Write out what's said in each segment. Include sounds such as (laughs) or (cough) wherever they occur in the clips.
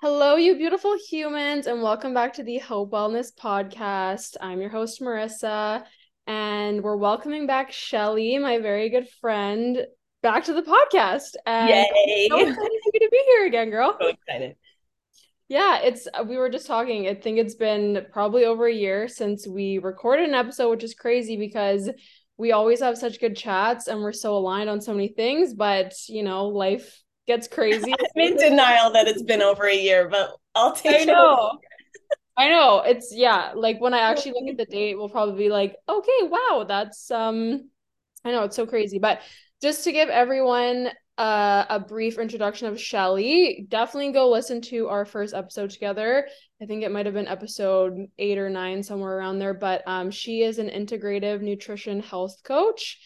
Hello, you beautiful humans, and welcome back to the Hope Wellness Podcast. I'm your host, Marissa, and we're welcoming back Shelley, my very good friend, back to the podcast. And Yay! I'm so excited to be here again, girl. So excited. Yeah, it's we were just talking. I think it's been probably over a year since we recorded an episode, which is crazy because we always have such good chats and we're so aligned on so many things, but you know, life gets crazy. (laughs) I'm in denial that it's been over a year, but I'll take I know. I know. It's yeah, like when I actually look at the date, we'll probably be like, okay, wow, that's um I know it's so crazy. But just to give everyone uh, a brief introduction of Shelley, definitely go listen to our first episode together. I think it might have been episode eight or nine, somewhere around there. But um, she is an integrative nutrition health coach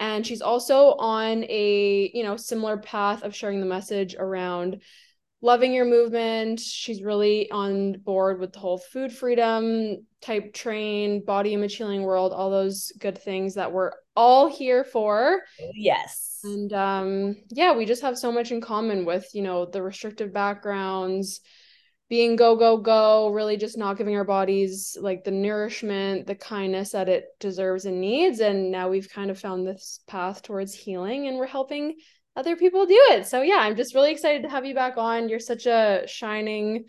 and she's also on a you know similar path of sharing the message around loving your movement. She's really on board with the whole food freedom type train body image healing world all those good things that we're all here for. Yes. And um yeah we just have so much in common with you know the restrictive backgrounds being go go go really just not giving our bodies like the nourishment the kindness that it deserves and needs. And now we've kind of found this path towards healing and we're helping other people do it. So yeah i'm just really excited to have you back on. You're such a shining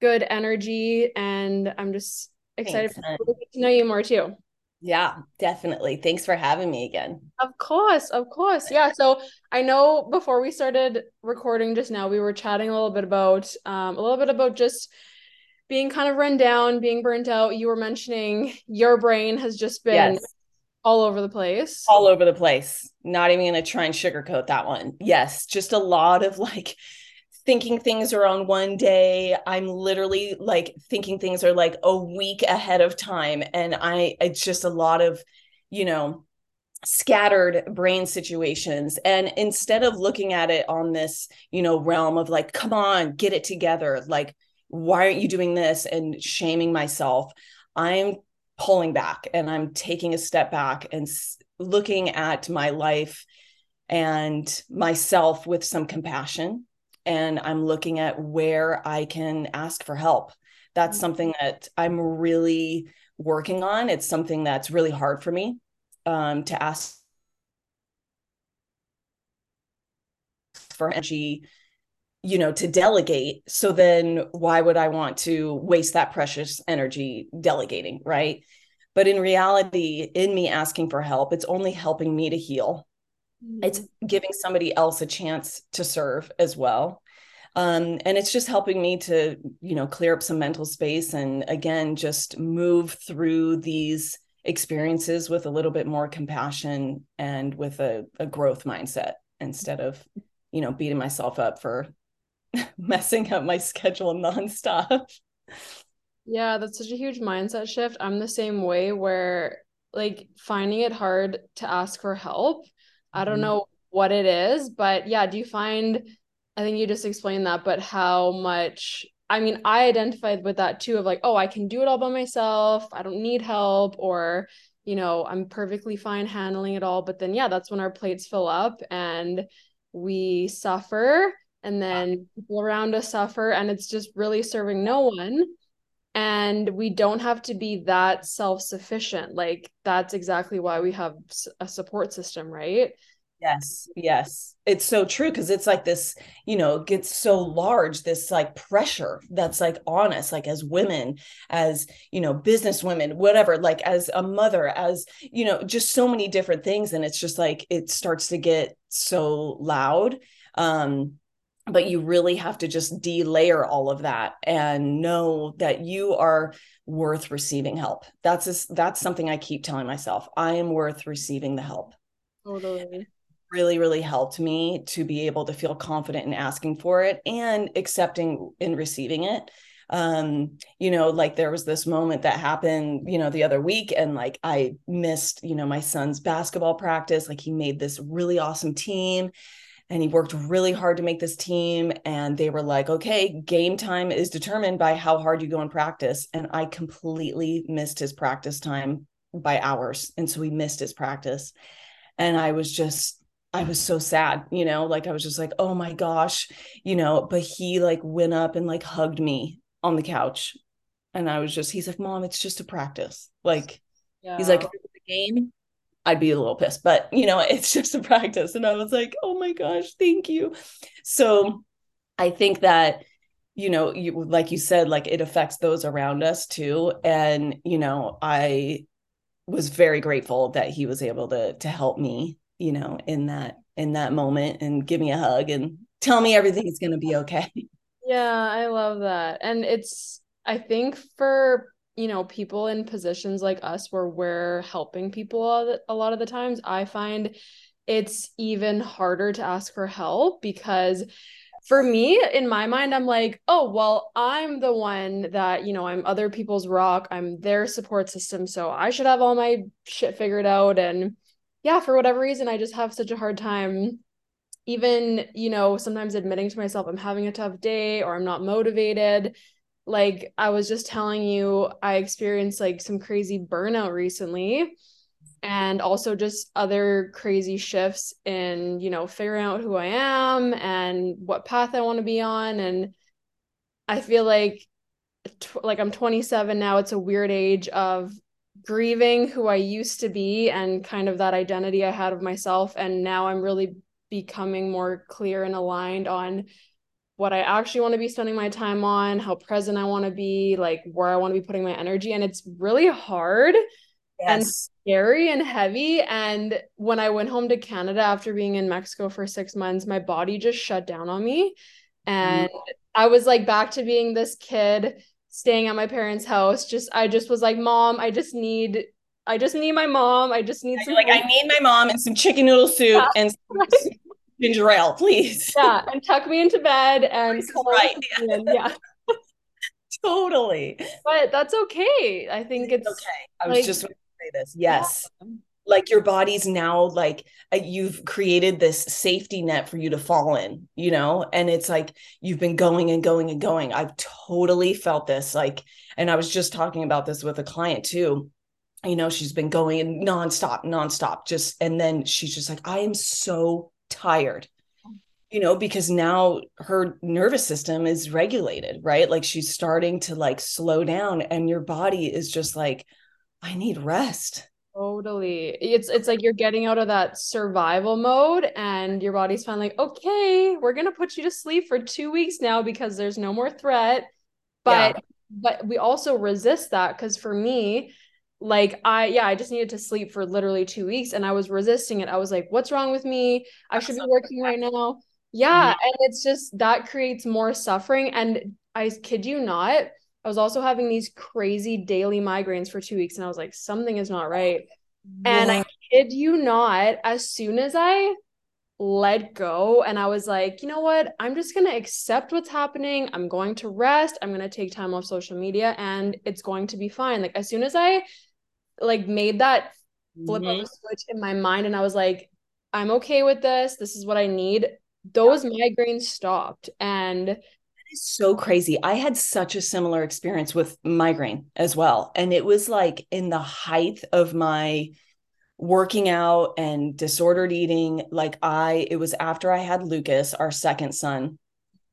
good energy. And i'm just excited Thanks, to know you more too yeah, definitely. Thanks for having me again. Of course, of course. Yeah. So I know before we started recording just now, we were chatting a little bit about um, a little bit about just being kind of run down, being burnt out. You were mentioning your brain has just been yes. all over the place. All over the place. Not even gonna try and sugarcoat that one. Yes, just a lot of like thinking things are on one day. I'm literally like thinking things are like a week ahead of time. And i it's just a lot of you know scattered brain situations. And instead of looking at it on this you know realm of like come on get it together. Like why aren't you doing this? and shaming myself i'm pulling back and i'm taking a step back and looking at my life and myself with some compassion and I'm looking at where I can ask for help. That's mm-hmm. something that I'm really working on. It's something that's really hard for me um, to ask for energy, you know, to delegate. So then why would I want to waste that precious energy delegating? Right. But in reality, in me asking for help, it's only helping me to heal it's mm-hmm. giving somebody else a chance to serve as well um, and it's just helping me to you know clear up some mental space and again just move through these experiences with a little bit more compassion and with a, a growth mindset instead of you know beating myself up for (laughs) messing up my schedule nonstop yeah that's such a huge mindset shift i'm the same way where like finding it hard to ask for help I don't mm-hmm. know what it is, but yeah, do you find I think you just explained that, but how much I mean, I identified with that too of like, oh, I can do it all by myself. I don't need help or you know, I'm perfectly fine handling it all, but then yeah, that's when our plates fill up and we suffer and then people around us suffer and it's just really serving no one and we don't have to be that self-sufficient. Like that's exactly why we have a support system right? Yes yes. It's so true because it's like this you know gets so large this like pressure that's like on us like as women as you know business women whatever like as a mother as you know just so many different things. And it's just like it starts to get so loud. Um but you really have to just delayer all of that and know that you are worth receiving help. That's a, that's something i keep telling myself. I am worth receiving the help. Totally. Really really helped me to be able to feel confident in asking for it and accepting and receiving it. Um you know like there was this moment that happened you know the other week and like i missed you know my son's basketball practice. Like he made this really awesome team and he worked really hard to make this team and they were like okay game time is determined by how hard you go in practice and i completely missed his practice time by hours and so he missed his practice and i was just I was so sad, you know, like I was just like, oh my gosh, you know, but he like went up and like hugged me on the couch. And I was just, he's like, Mom, it's just a practice. Like, yeah. he's like, if it was a game, I'd be a little pissed, but you know, (laughs) it's just a practice. And I was like, oh my gosh, thank you. So I think that, you know, you like you said, like it affects those around us too. And, you know, I was very grateful that he was able to to help me you know in that in that moment and give me a hug and tell me everything's going to be okay yeah i love that and it's i think for you know people in positions like us where we're helping people a lot of the times i find it's even harder to ask for help because for me in my mind i'm like oh well i'm the one that you know i'm other people's rock i'm their support system so i should have all my shit figured out and yeah, for whatever reason, I just have such a hard time even, you know, sometimes admitting to myself I'm having a tough day or I'm not motivated. Like I was just telling you, I experienced like some crazy burnout recently and also just other crazy shifts in, you know, figuring out who I am and what path I want to be on and I feel like like I'm 27 now, it's a weird age of grieving who I used to be and kind of that identity I had of myself. And now I'm really becoming more clear and aligned on what I actually want to be spending my time on, how present I want to be, like where I want to be putting my energy. And it's really hard yes. and scary and heavy. And when I went home to Canada after being in Mexico for six months, my body just shut down on me. And mm. I was like back to being this kid staying at my parents' house. Just I just was like, Mom, I just need I just need my mom. I just need some like I need my mom and some chicken noodle soup yeah. and (laughs) ginger ale, please. Yeah, and tuck me into bed and right. Yeah. yeah. (laughs) totally. But that's okay. I think it's, it's okay. I was like, just going to say this. Yes. Yeah like your body's now like uh, you've created this safety net for you to fall in you know and it's like you've been going and going and going i've totally felt this like and i was just talking about this with a client too you know she's been going and nonstop nonstop just and then she's just like i am so tired you know because now her nervous system is regulated right like she's starting to like slow down and your body is just like i need rest Totally. It's it's like you're getting out of that survival mode and your body's finally like, okay, we're gonna put you to sleep for two weeks now because there's no more threat. But yeah. but we also resist that because for me, like I yeah, I just needed to sleep for literally two weeks and I was resisting it. I was like, what's wrong with me? I should be working right now. Yeah. Mm-hmm. And it's just that creates more suffering. And I kid you not, I was also having these crazy daily migraines for two weeks, and I was like, something is not right. And I kid you not, as soon as I let go and I was like, you know what? I'm just going to accept what's happening. I'm going to rest. I'm going to take time off social media and it's going to be fine. Like as soon as I like made that flip mm-hmm. of a switch in my mind and I was like, I'm okay with this. This is what I need. Those yeah. migraines stopped and that is so crazy. I had such a similar experience with migraine as well. And it was like in the height of my working out and disordered eating. Like I, it was after I had Lucas, our second son,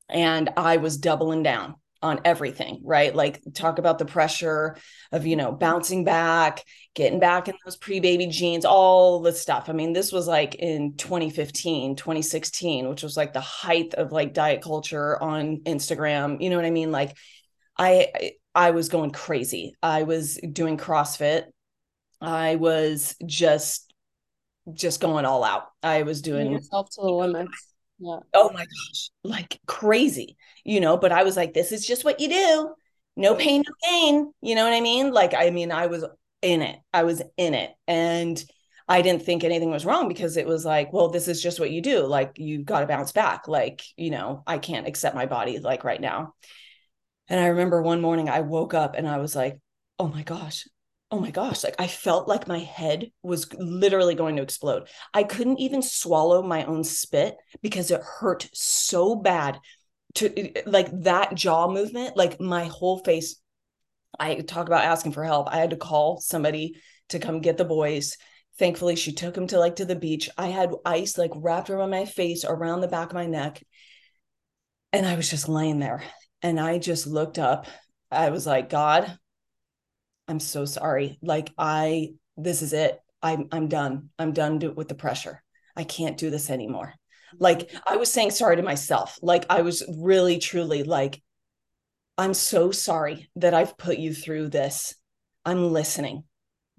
and I was doubling down on everything, right? Like talk about the pressure of, you know, bouncing back, getting back in those pre-baby jeans, all the stuff. I mean, this was like in 2015, 2016, which was like the height of like diet culture on Instagram. You know what I mean? Like I I was going crazy. I was doing CrossFit. I was just just going all out. I was doing yourself to the limits. Yeah. Oh my gosh, like crazy, you know. But I was like, this is just what you do. No pain, no gain. You know what I mean? Like, I mean, I was in it. I was in it. And I didn't think anything was wrong because it was like, well, this is just what you do. Like, you got to bounce back. Like, you know, I can't accept my body like right now. And I remember one morning I woke up and I was like, oh my gosh, oh my gosh, like I felt like my head was literally going to explode. I couldn't even swallow my own spit because it hurt so bad to like that jaw movement, like my whole face. I talk about asking for help. I had to call somebody to come get the boys, Thankfully, she took him to like to the beach. I had ice like wrapped around my face, around the back of my neck. And I was just laying there. And I just looked up. I was like, God, I'm so sorry. Like, I, this is it. I'm, I'm done. I'm done with the pressure. I can't do this anymore. Like, I was saying sorry to myself. Like, I was really, truly like, I'm so sorry that I've put you through this. I'm listening.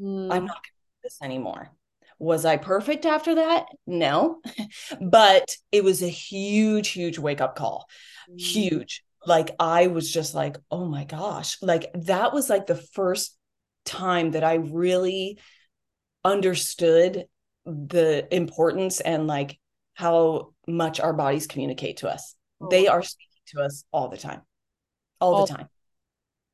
Mm. I'm not do this anymore. Was I perfect after that? No. (laughs) but it was a huge, huge wake up call. Mm. Huge. Like I was just like, oh my gosh. Like that was like the first time that I really understood the importance and like how much our bodies communicate to us. Oh. They are speaking to us all the time all, all the time.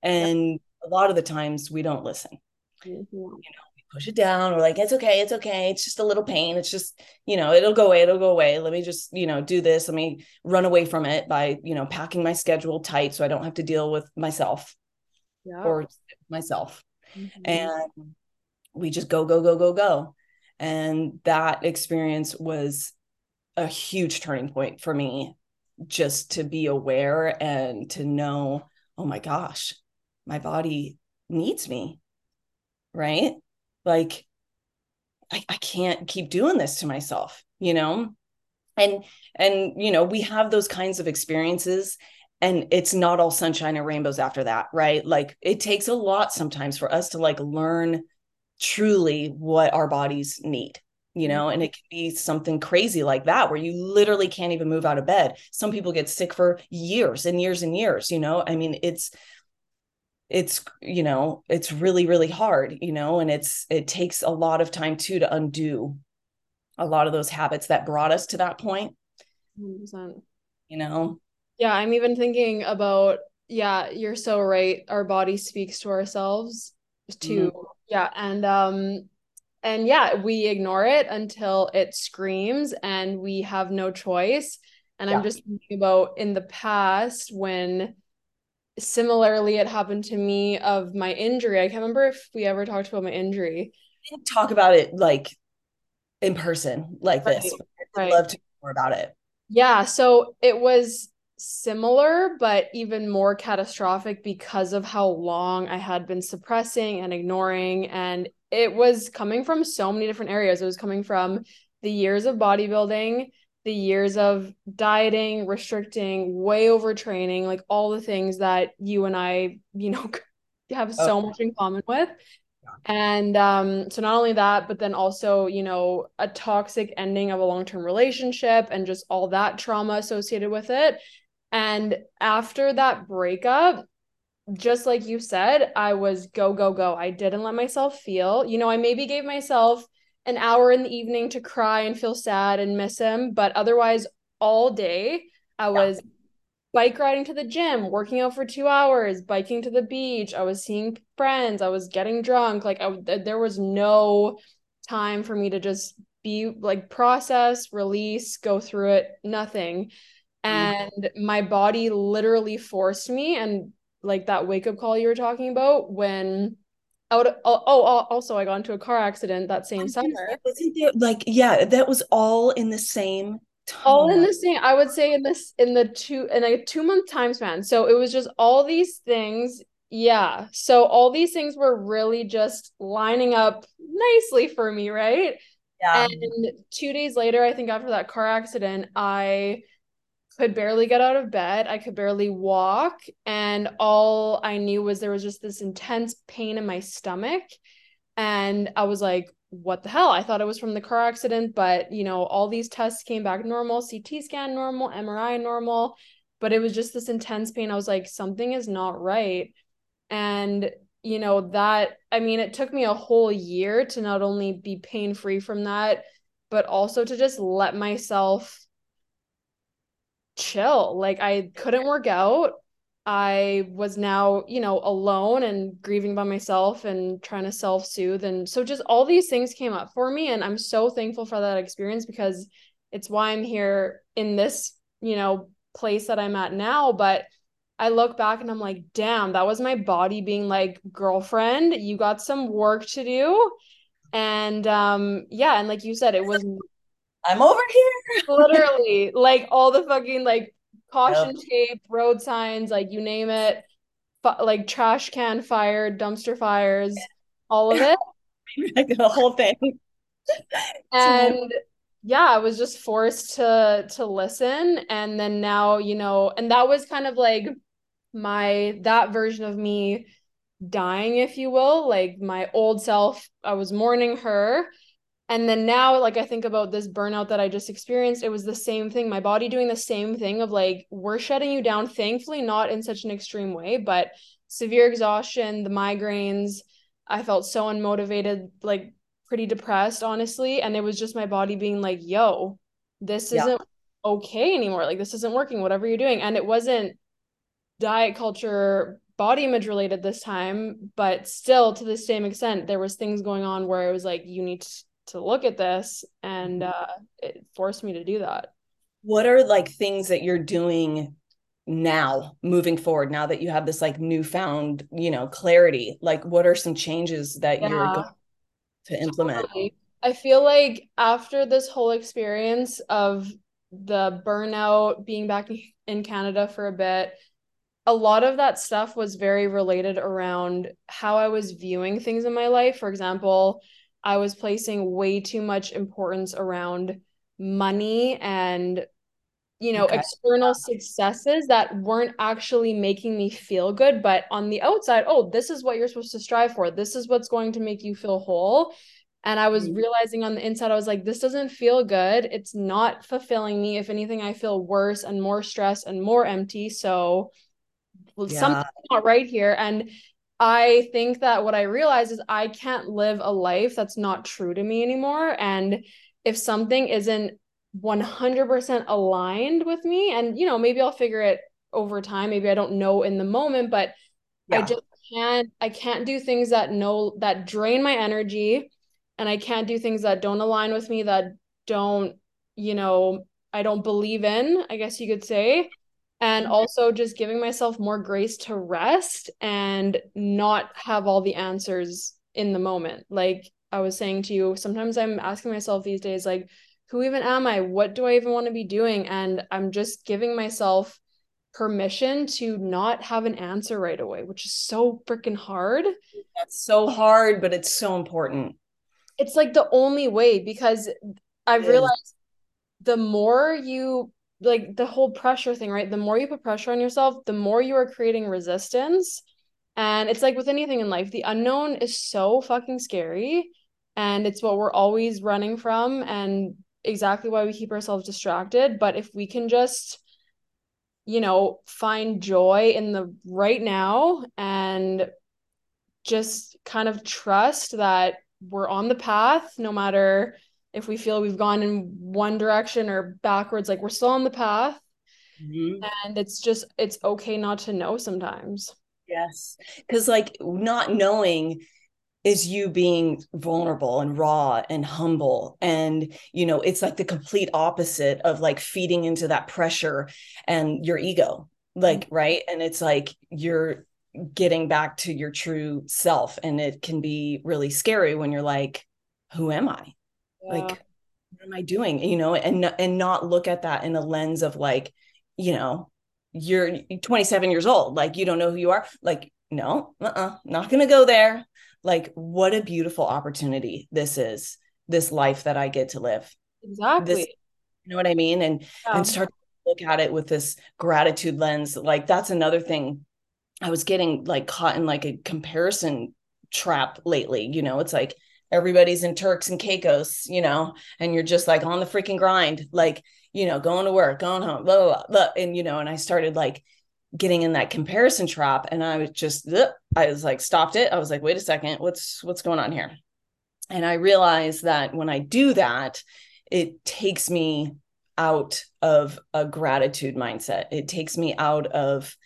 And yep. a lot of the times we don't listen. Mm-hmm. You know, we push it down. We're like, it's okay, it's okay. It's just a little pain. It's just, you know, it'll go away, it'll go away. Let me just, you know, do this. Let me run away from it by, you know, packing my schedule tight so I don't have to deal with myself yeah. or myself. Mm-hmm. And we just go, go, go, go, go. And that experience was a huge turning point for me just to be aware and to know, oh my gosh, my body needs me. Right. Like, I, I can't keep doing this to myself, you know? And, and, you know, we have those kinds of experiences and it's not all sunshine and rainbows after that. Right. Like, it takes a lot sometimes for us to like learn truly what our bodies need you mm-hmm. know and it can be something crazy like that where you literally can't even move out of bed some people get sick for years and years and years you know i mean it's it's you know it's really really hard you know and it's it takes a lot of time too to undo a lot of those habits that brought us to that point 100%. you know yeah i'm even thinking about yeah you're so right our body speaks to ourselves too mm-hmm. yeah and um and yeah, we ignore it until it screams and we have no choice. And yeah. I'm just thinking about in the past when similarly it happened to me of my injury. I can't remember if we ever talked about my injury. talk about it like in person like right. this. I'd right. love to more about it. Yeah. So it was similar, but even more catastrophic because of how long I had been suppressing and ignoring. And it was coming from so many different areas. It was coming from the years of bodybuilding, the years of dieting, restricting, way overtraining, like all the things that you and I, you know, (laughs) have so much in common with. And um, so not only that, but then also, you know, a toxic ending of a long-term relationship and just all that trauma associated with it. And after that breakup, just like you said, I was go, go, go. I didn't let myself feel. You know, I maybe gave myself an hour in the evening to cry and feel sad and miss him, but otherwise, all day, I was yeah. bike riding to the gym, working out for two hours, biking to the beach. I was seeing friends. I was getting drunk. Like, I, there was no time for me to just be like process, release, go through it, nothing. Mm-hmm. And my body literally forced me and like that wake up call you were talking about when out oh, oh also I got into a car accident that same summer. Wasn't there like yeah, that was all in the same time. All in the same, I would say in this in the two in a two month time span. So it was just all these things. Yeah. So all these things were really just lining up nicely for me, right? Yeah. And two days later, I think after that car accident, I could barely get out of bed. I could barely walk. And all I knew was there was just this intense pain in my stomach. And I was like, what the hell? I thought it was from the car accident, but you know, all these tests came back normal, CT scan normal, MRI normal, but it was just this intense pain. I was like, something is not right. And you know, that I mean, it took me a whole year to not only be pain free from that, but also to just let myself chill. Like I couldn't work out. I was now, you know, alone and grieving by myself and trying to self soothe. And so just all these things came up for me. And I'm so thankful for that experience because it's why I'm here in this, you know, place that I'm at now. But I look back and I'm like, damn, that was my body being like, girlfriend, you got some work to do. And um yeah, and like you said, it was I'm over here. literally like all the fucking like caution yep. tape, road signs, like you name it, like trash can fire, dumpster fires, all of it. (laughs) like the whole thing. (laughs) and yeah, I was just forced to to listen and then now, you know, and that was kind of like my that version of me dying if you will, like my old self, I was mourning her and then now like i think about this burnout that i just experienced it was the same thing my body doing the same thing of like we're shutting you down thankfully not in such an extreme way but severe exhaustion the migraines i felt so unmotivated like pretty depressed honestly and it was just my body being like yo this isn't yeah. okay anymore like this isn't working whatever you're doing and it wasn't diet culture body image related this time but still to the same extent there was things going on where it was like you need to to look at this and mm-hmm. uh, it forced me to do that. What are like things that you're doing now moving forward now that you have this like newfound you know clarity? Like what are some changes that yeah. you're going to implement? I feel like after this whole experience of the burnout being back (laughs) in canada for a bit a lot of that stuff was very related around how i was viewing things in my life. For example I was placing way too much importance around money and you know okay. external successes that weren't actually making me feel good. But on the outside oh this is what you're supposed to strive for. This is what's going to make you feel whole. And i was mm-hmm. realizing on the inside i was like this doesn't feel good. It's not fulfilling me. If anything i feel worse and more stressed and more empty. So yeah. something's not right here. And I think that what I realize is I can't live a life that's not true to me anymore. And if something isn't 100% aligned with me, and you know, maybe I'll figure it over time. Maybe I don't know in the moment, but yeah. I just can't, I can't do things that know that drain my energy. And I can't do things that don't align with me, that don't, you know, I don't believe in, I guess you could say and also just giving myself more grace to rest and not have all the answers in the moment. Like i was saying to you sometimes i'm asking myself these days like who even am i? What do i even want to be doing? And i'm just giving myself permission to not have an answer right away which is so freaking hard. That's so hard but it's so important. It's like the only way because i've realized the more you like the whole pressure thing, right? The more you put pressure on yourself, the more you are creating resistance. And it's like with anything in life, the unknown is so fucking scary. And it's what we're always running from, and exactly why we keep ourselves distracted. But if we can just, you know, find joy in the right now and just kind of trust that we're on the path no matter if we feel we've gone in one direction or backwards like we're still on the path. Mm-hmm. and it's just it's okay not to know sometimes. Yes. Because like not knowing is you being vulnerable and raw and humble. And you know it's like the complete opposite of like feeding into that pressure and your ego like mm-hmm. right? And it's like you're getting back to your true self. And it can be really scary when you're like who am i like what am i doing? You know and and not look at that in a lens of like you know you're 27 years old like you don't know who you are. Like no uh-uh, not gonna go there. Like what a beautiful opportunity this is this life that i get to live. Exactly. this, you know what i mean? And yeah. and start to look at it with this gratitude lens. Like that's another thing i was getting like caught in like a comparison trap lately you know? It's like everybody's in Turks and Caicos, you know, and you're just like on the freaking grind, like, you know, going to work, going home, blah, blah, blah. And, you know, and I started like getting in that comparison trap and I was just, I was like, stopped it. I was like, wait a second, what's, what's going on here? And I realized that when I do that, it takes me out of a gratitude mindset. It takes me out of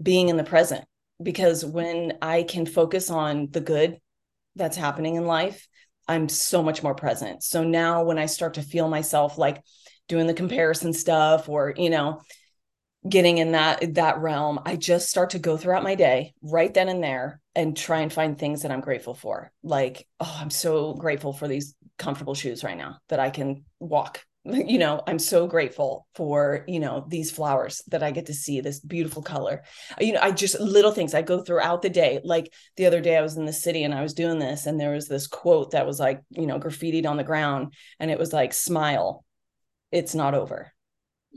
being in the present because when I can focus on the good that's happening in life, I'm so much more present. So now when I start to feel myself like doing the comparison stuff or, you know, getting in that that realm i just start to go throughout my day right then and there and try and find things that i'm grateful for like oh i'm so grateful for these comfortable shoes right now that i can walk (laughs) you know i'm so grateful for you know these flowers that i get to see this beautiful color. You know i just little things i go throughout the day. Like the other day i was in the city and i was doing this and there was this quote that was like you know graffitied on the ground and it was like smile it's not over.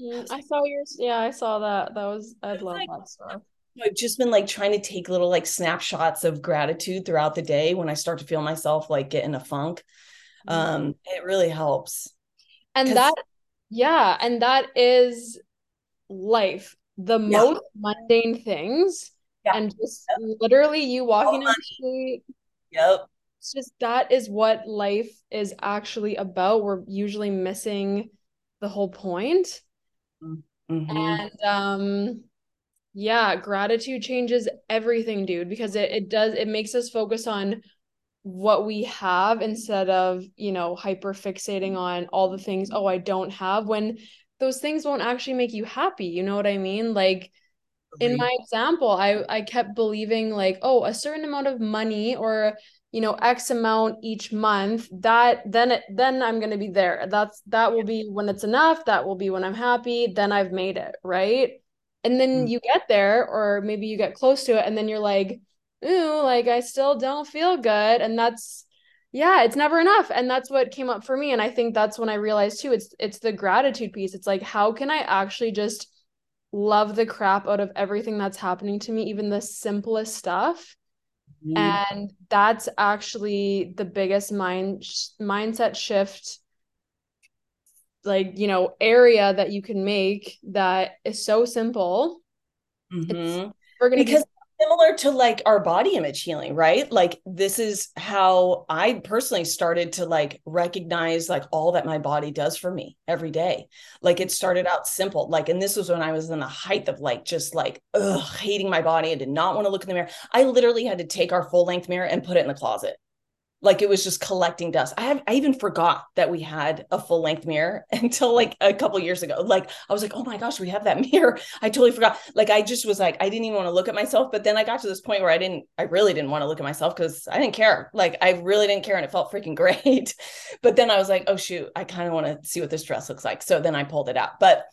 Mm, i saw yours yeah i saw that that was i love like, that stuff. (laughs) I've just been like trying to take little like snapshots of gratitude throughout the day when I start to feel myself like get in a funk. Mm-hmm. Um, it really helps and that yeah and that is life the yeah. most mundane things yeah. and just yep. literally you walking on the street yep it's just that is what life is actually about we're usually missing the whole point mm-hmm. and um yeah gratitude changes everything dude because it, it does it makes us focus on what we have instead of you know hyper fixating on all the things oh i don't have when those things won't actually make you happy you know what i mean? Like in my example i i kept believing like oh a certain amount of money or you know x amount each month that then it then i'm going to be there. That's that will be when it's enough that will be when i'm happy then i've made it right? And then mm-hmm. you get there or maybe you get close to it and then you're like ooh, like I still don't feel good. And that's yeah, it's never enough. And that's what came up for me. And I think that's when I realized too, it's it's the gratitude piece. It's like, how can I actually just love the crap out of everything that's happening to me, even the simplest stuff? Mm-hmm. And that's actually the biggest mind mindset shift like you know area that you can make that is so simple mm-hmm. it's, we're gonna because similar to like our body image healing right? Like this is how i personally started to like recognize like all that my body does for me every day. Like it started out simple. Like and this was when i was in the height of like just like ugh, hating my body and did not want to look in the mirror. I literally had to take our full length mirror and put it in the closet like it was just collecting dust. I have I even forgot that we had a full length mirror (laughs) until like a couple years ago. Like I was like, oh my gosh, we have that (laughs) mirror. I totally forgot. Like I just was like, I didn't even want to look at myself. But then I got to this point where I didn't, I really didn't want to look at myself because I didn't care. Like I really didn't care and it felt freaking (laughs) great. but then I was like, oh shoot, I kind of want to see what this dress looks like. So then I pulled it out. But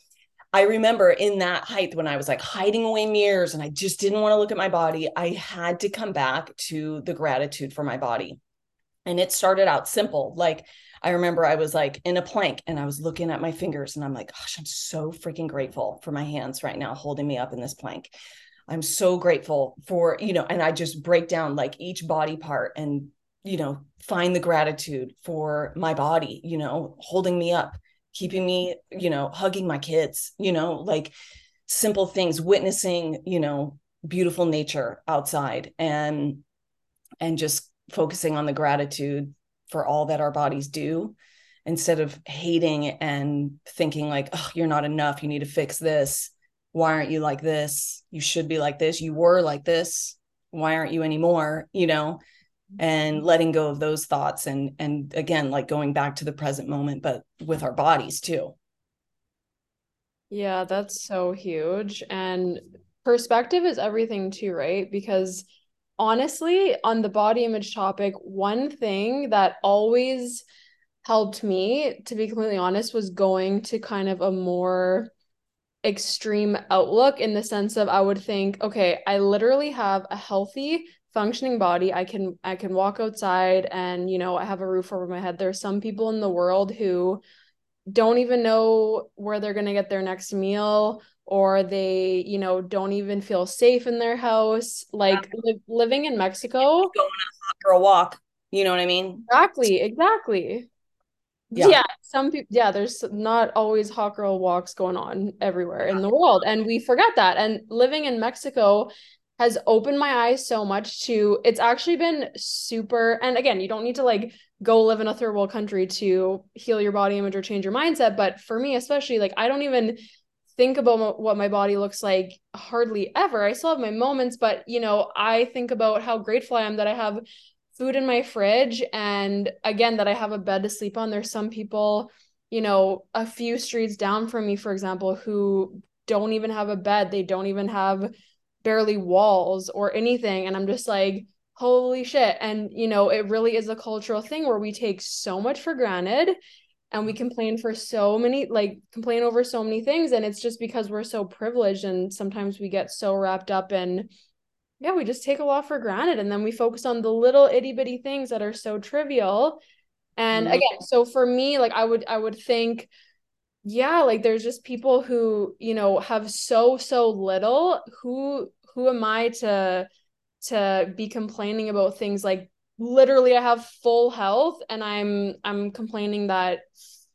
I remember in that height when I was like hiding away mirrors and I just didn't want to look at my body, I had to come back to the gratitude for my body and it started out simple. Like I remember I was like in a plank and I was looking at my fingers and I'm like, gosh, I'm so freaking grateful for my hands right now holding me up in this plank. I'm so grateful for, you know, and I just break down like each body part and, you know, find the gratitude for my body, you know, holding me up, keeping me, you know, hugging my kids, you know, like simple things, witnessing, you know, beautiful nature outside and and just focusing on the gratitude for all that our bodies do instead of hating and thinking like oh you're not enough. You need to fix this. Why aren't you like this? You should be like this. You were like this. Why aren't you anymore? You know? And mm-hmm. letting go of those thoughts and and again like going back to the present moment but with our bodies too. Yeah that's so huge. And perspective is everything too right? Because honestly, on the body image topic, one thing that always helped me, to be completely honest, was going to kind of a more extreme outlook in the sense of I would think, okay, I literally have a healthy functioning body. I can I can walk outside and you know, I have a roof over my head. There's some people in the world who don't even know where they're going to get their next meal or they you know don't even feel safe in their house. Like li- living in mexico going on a hot girl walk you know what i mean? Exactly exactly. Yeah. yeah some people yeah there's not always hot girl walks going on everywhere in the world and we forget that and living in mexico has opened my eyes so much to it's actually been super and again you don't need to like go live in a third world country to heal your body image or change your mindset but for me especially like i don't even think about what my body looks like hardly ever. I still have my moments, but you know, I think about how grateful I am that I have food in my fridge and again that I have a bed to sleep on. There's some people, you know, a few streets down from me for example who don't even have a bed they don't even have barely walls or anything and i'm just like holy shit and you know it really is a cultural thing where we take so much for granted and we complain for so many like complain over so many things and it's just because we're so privileged and sometimes we get so wrapped up in yeah we just take a lot for granted and then we focus on the little itty bitty things that are so trivial and mm-hmm. again so for me like i would i would think yeah like there's just people who you know have so so little who who am i to to be complaining about things like literally I have full health and I'm I'm complaining that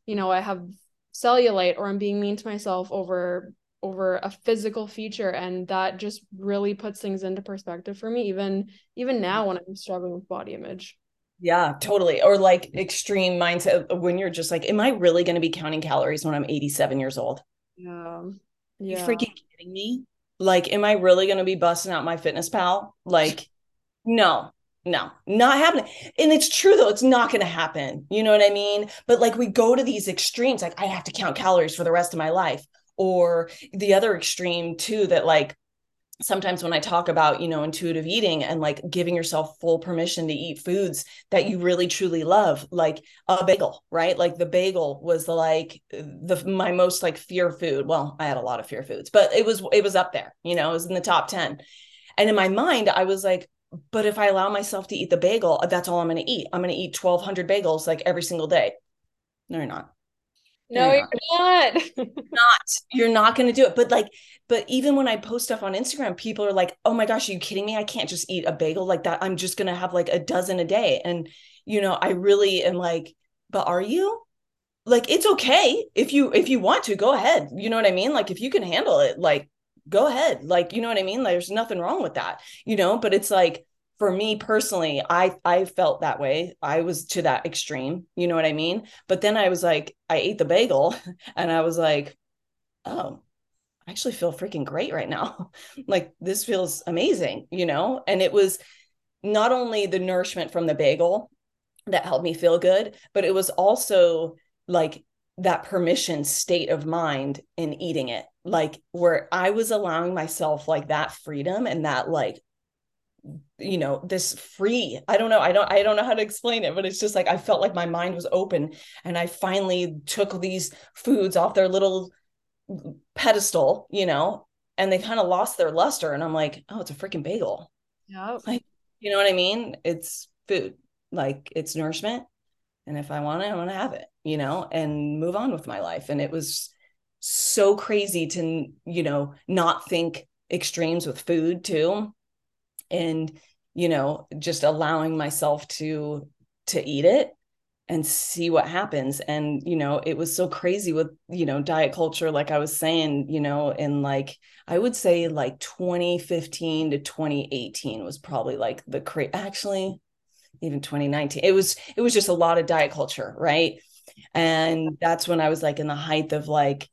you know I have cellulite or I'm being mean to myself over over a physical feature and that just really puts things into perspective for me even even mm-hmm. now when I'm struggling with body image. Yeah, totally. Or like extreme mindset when you're just like, am I really going to be counting calories when I'm 87 years old? Yeah. Yeah. You freaking kidding me? Like, am I really going to be busting out MyFitnessPal Like, no, no, not happening. And it's true though, it's not going to happen. You know what I mean? But like, we go to these extremes, like, I have to count calories for the rest of my life. Or the other extreme too, that like, sometimes when I talk about, you know, intuitive eating and like giving yourself full permission to eat foods that you really truly love, like a bagel, right? Like the bagel was the like the my most like fear food. Well, I had a lot of fear foods, but it was it was up there, you know, it was in the top 10. And in my mind, I was like, but if I allow myself to eat the bagel, that's all I'm going to eat. I'm going to eat 1200 bagels like every single day. No, you're not. No, you're, (laughs) not. You're not. not. You're not going to do it. But like, but even when I post stuff on Instagram, people are like, "Oh my gosh, are you kidding me? I can't just eat a bagel like that. I'm just going to have like a dozen a day." And you know, I really am like, "But are you?" Like it's okay if you if you want to go ahead. You know what I mean? Like if you can handle it, like go ahead. Like you know what I mean? There's nothing wrong with that. You know, but it's like for me personally i i felt that way i was to that extreme you know what i mean but then i was like i ate the bagel (laughs) and i was like oh i actually feel freaking great right now (laughs) like this feels amazing you know and it was not only the nourishment from the bagel that helped me feel good but it was also like that permission state of mind in eating it. Like where i was allowing myself like that freedom and that like you know this free i don't know i don't i don't know how to explain it but it's just like i felt like my mind was open and i finally took these foods off their little pedestal you know and they kind of lost their luster and i'm like oh it's a freaking bagel. Yeah like you know what i mean? It's food. Like it's nourishment and if i want it i want to have it you know and move on with my life. And it was so crazy to you know not think extremes with food too. And you know just allowing myself to to eat it and see what happens. And you know it was so crazy with you know diet culture like i was saying you know in like i would say like 2015 to 2018 was probably like the cra- actually even 2019 it was it was just a lot of diet culture right and that's when i was like in the height of like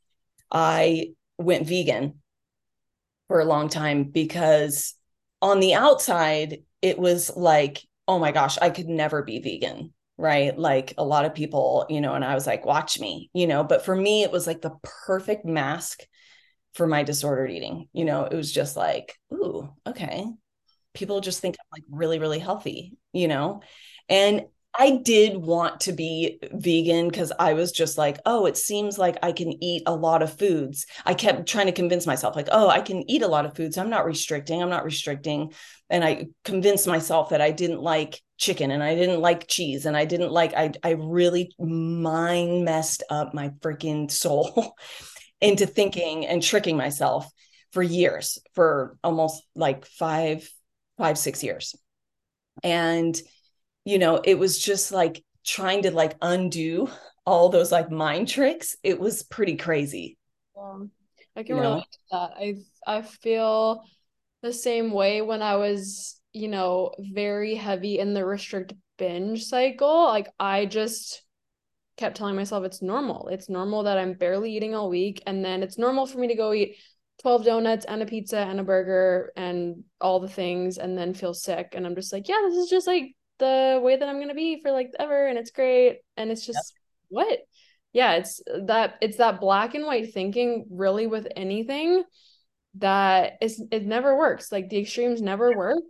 i went vegan for a long time because on the outside, it was like, oh my gosh, I could never be vegan. Right. Like a lot of people, you know, and I was like, watch me, you know, but for me, it was like the perfect mask for my disordered eating. You know, it was just like, ooh, okay. People just think I'm like really, really healthy, you know? And I did want to be vegan because I was just like, oh, it seems like I can eat a lot of foods. I kept trying to convince myself, like, oh, I can eat a lot of foods. I'm not restricting. I'm not restricting. And I convinced myself that I didn't like chicken and I didn't like cheese and I didn't like, I, I really mind messed up my freaking soul (laughs) into thinking and tricking myself for years, for almost like five, five, six years. And you know, it was just like trying to like undo all those like mind tricks. It was pretty crazy. Um, I can you relate know? to that. I I feel the same way when I was, you know, very heavy in the restrict binge cycle. Like I just kept telling myself it's normal. It's normal that I'm barely eating all week and then it's normal for me to go eat 12 donuts and a pizza and a burger and all the things and then feel sick. And I'm just like, yeah, this is just like the way that I'm gonna be for like ever and it's great. And it's just yep. what? Yeah, it's that it's that black and white thinking really with anything that is it never works. Like the extremes never work.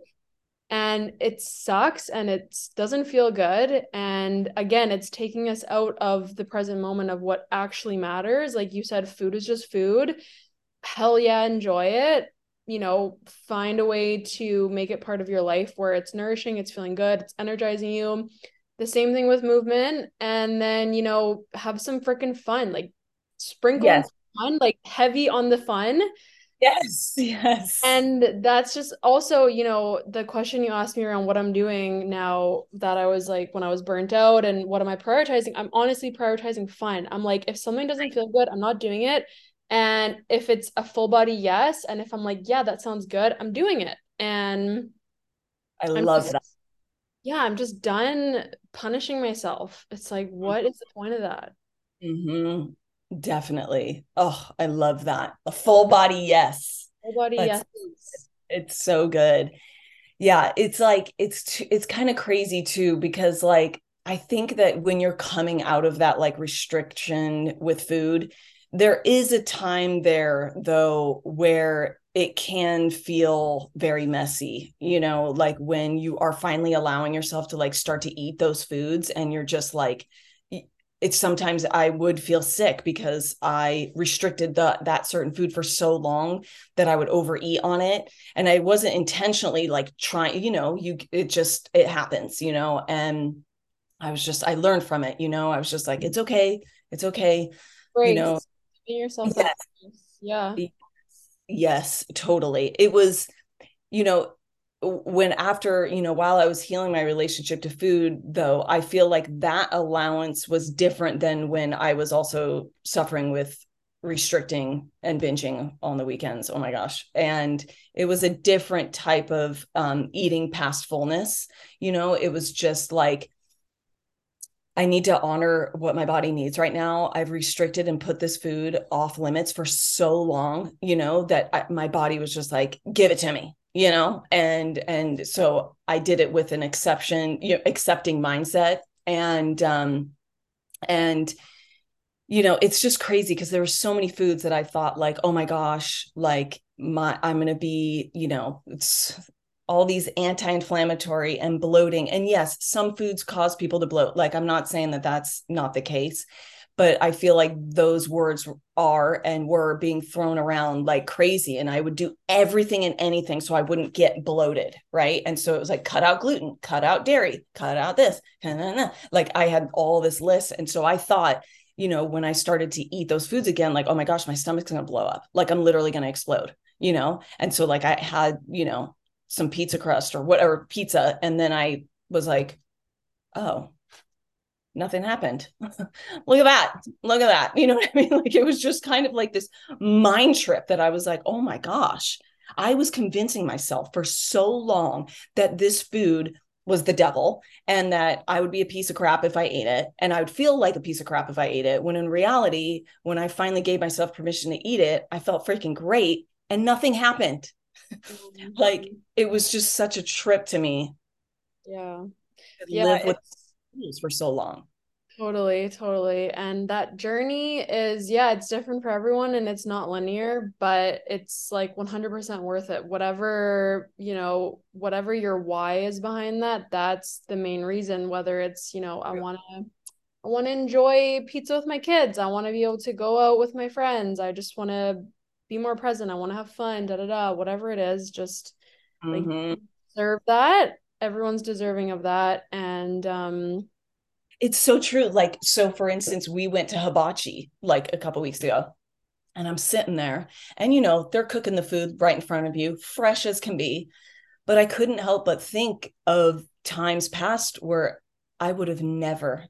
And it sucks and it doesn't feel good. And again it's taking us out of the present moment of what actually matters. Like you said food is just food hell yeah enjoy it you know find a way to make it part of your life where it's nourishing it's feeling good it's energizing you the same thing with movement and then you know have some freaking fun like sprinkle yes. fun like heavy on the fun Yes, (laughs) yes. And that's just also, you know, the question you asked me around what I'm doing now that I was like when I was burnt out and what am I prioritizing? I'm honestly prioritizing fun. I'm like, if something doesn't feel good, I'm not doing it. And if it's a full body yes, and if I'm like, yeah, that sounds good, I'm doing it. And I I'm love just, that. Yeah, I'm just done punishing myself. It's like, what is the point of that? Mm-hmm. Definitely. Oh, I love that. A full body yes. Full body yes. It's so good. Yeah, it's like it's it's kind of crazy too because like I think that when you're coming out of that like restriction with food, there is a time there though where it can feel very messy, you know, like when you are finally allowing yourself to like start to eat those foods and you're just like it's sometimes I would feel sick because I restricted the that certain food for so long that I would overeat on it. And I wasn't intentionally like trying you know you it just it happens you know and I was just I learned from it you know I was just like it's mm-hmm. okay it's okay you know yourself yes. yeah. Yes totally. It was you know when after you know while i was healing my relationship to food though i feel like that allowance was different than when i was also suffering with restricting and binging on the weekends. Oh my gosh. And it was a different type of um, eating past fullness. You know it was just like I need to honor what my body needs right now. I've restricted and put this food off limits for so long, you know, that I, my body was just like, give it to me, you know and and so i did it with an exception you know, accepting mindset and um and you know it's just crazy because there were so many foods that i thought like oh my gosh like my i'm going to be you know it's all these anti-inflammatory and bloating and yes some foods cause people to bloat like i'm not saying that that's not the case but I feel like those words are and were being thrown around like crazy. And I would do everything and anything so I wouldn't get bloated. Right. And so it was like, cut out gluten, cut out dairy, cut out this. Like I had all this list. And so I thought, you know, when I started to eat those foods again, like, oh my gosh, my stomach's going to blow up. Like I'm literally going to explode, you know? And so like I had, you know, some pizza crust or whatever pizza. And then I was like, oh, nothing happened. (laughs) Look at that. Look at that. (laughs) You know what I mean? Like it was just kind of like this mind trip that I was like, oh my gosh. I was convincing myself for so long that this food was the devil and that I would be a piece of crap if I ate it. And I would feel like a piece of crap if I ate it. When in reality, when I finally gave myself permission to eat it, I felt freaking great and nothing happened. Mm-hmm. like it was just such a trip to me. Yeah. yeah. Live with for so long. Totally, totally. And that journey is, yeah, it's different for everyone and it's not linear, but it's like 100% worth it. Whatever, you know, whatever your why is behind that, that's the main reason. Whether it's, you know, I want to. I want to enjoy pizza with my kids. I want to be able to go out with my friends. I just want to be more present. I want to have fun, da da da, whatever it is, just mm-hmm. like serve that everyone's deserving of that and um it's so true like so for instance we went to hibachi like a couple weeks ago and i'm sitting there and you know they're cooking the food right in front of you fresh as can be but i couldn't help but think of times past where i would have never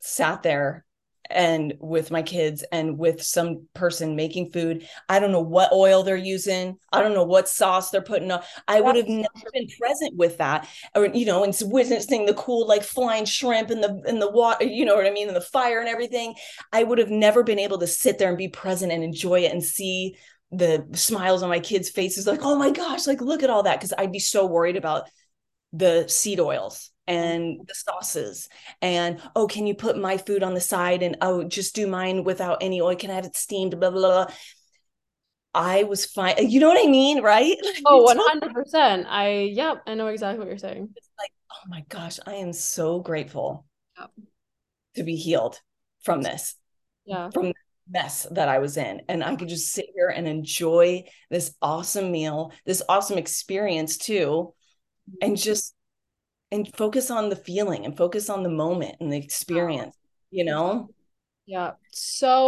sat there and with my kids and with some person making food. I don't know what oil they're using. I don't know what sauce they're putting on. I would have never been present with that, or you know, and witnessing the cool like flying shrimp and the in the water. You know what I mean, and the fire and everything. I would have never been able to sit there and be present and enjoy it and see the smiles on my kids' faces, like, oh my gosh, like look at all that, because I'd be so worried about the seed oils Mm-hmm. and the sauces and oh can you put my food on the side and oh just do mine without any oil? Can i have it steamed? Blah blah blah. I was fine. You know what i mean right? (laughs) Oh 100% i yep i know exactly what you're saying. It's like oh my gosh i am so grateful yep. to be healed from this yeah. from mess that I was in. And I could just sit here and enjoy this awesome meal, this awesome experience too, and mm-hmm. just and focus on the feeling and focus on the moment and the experience, you know? Yeah. So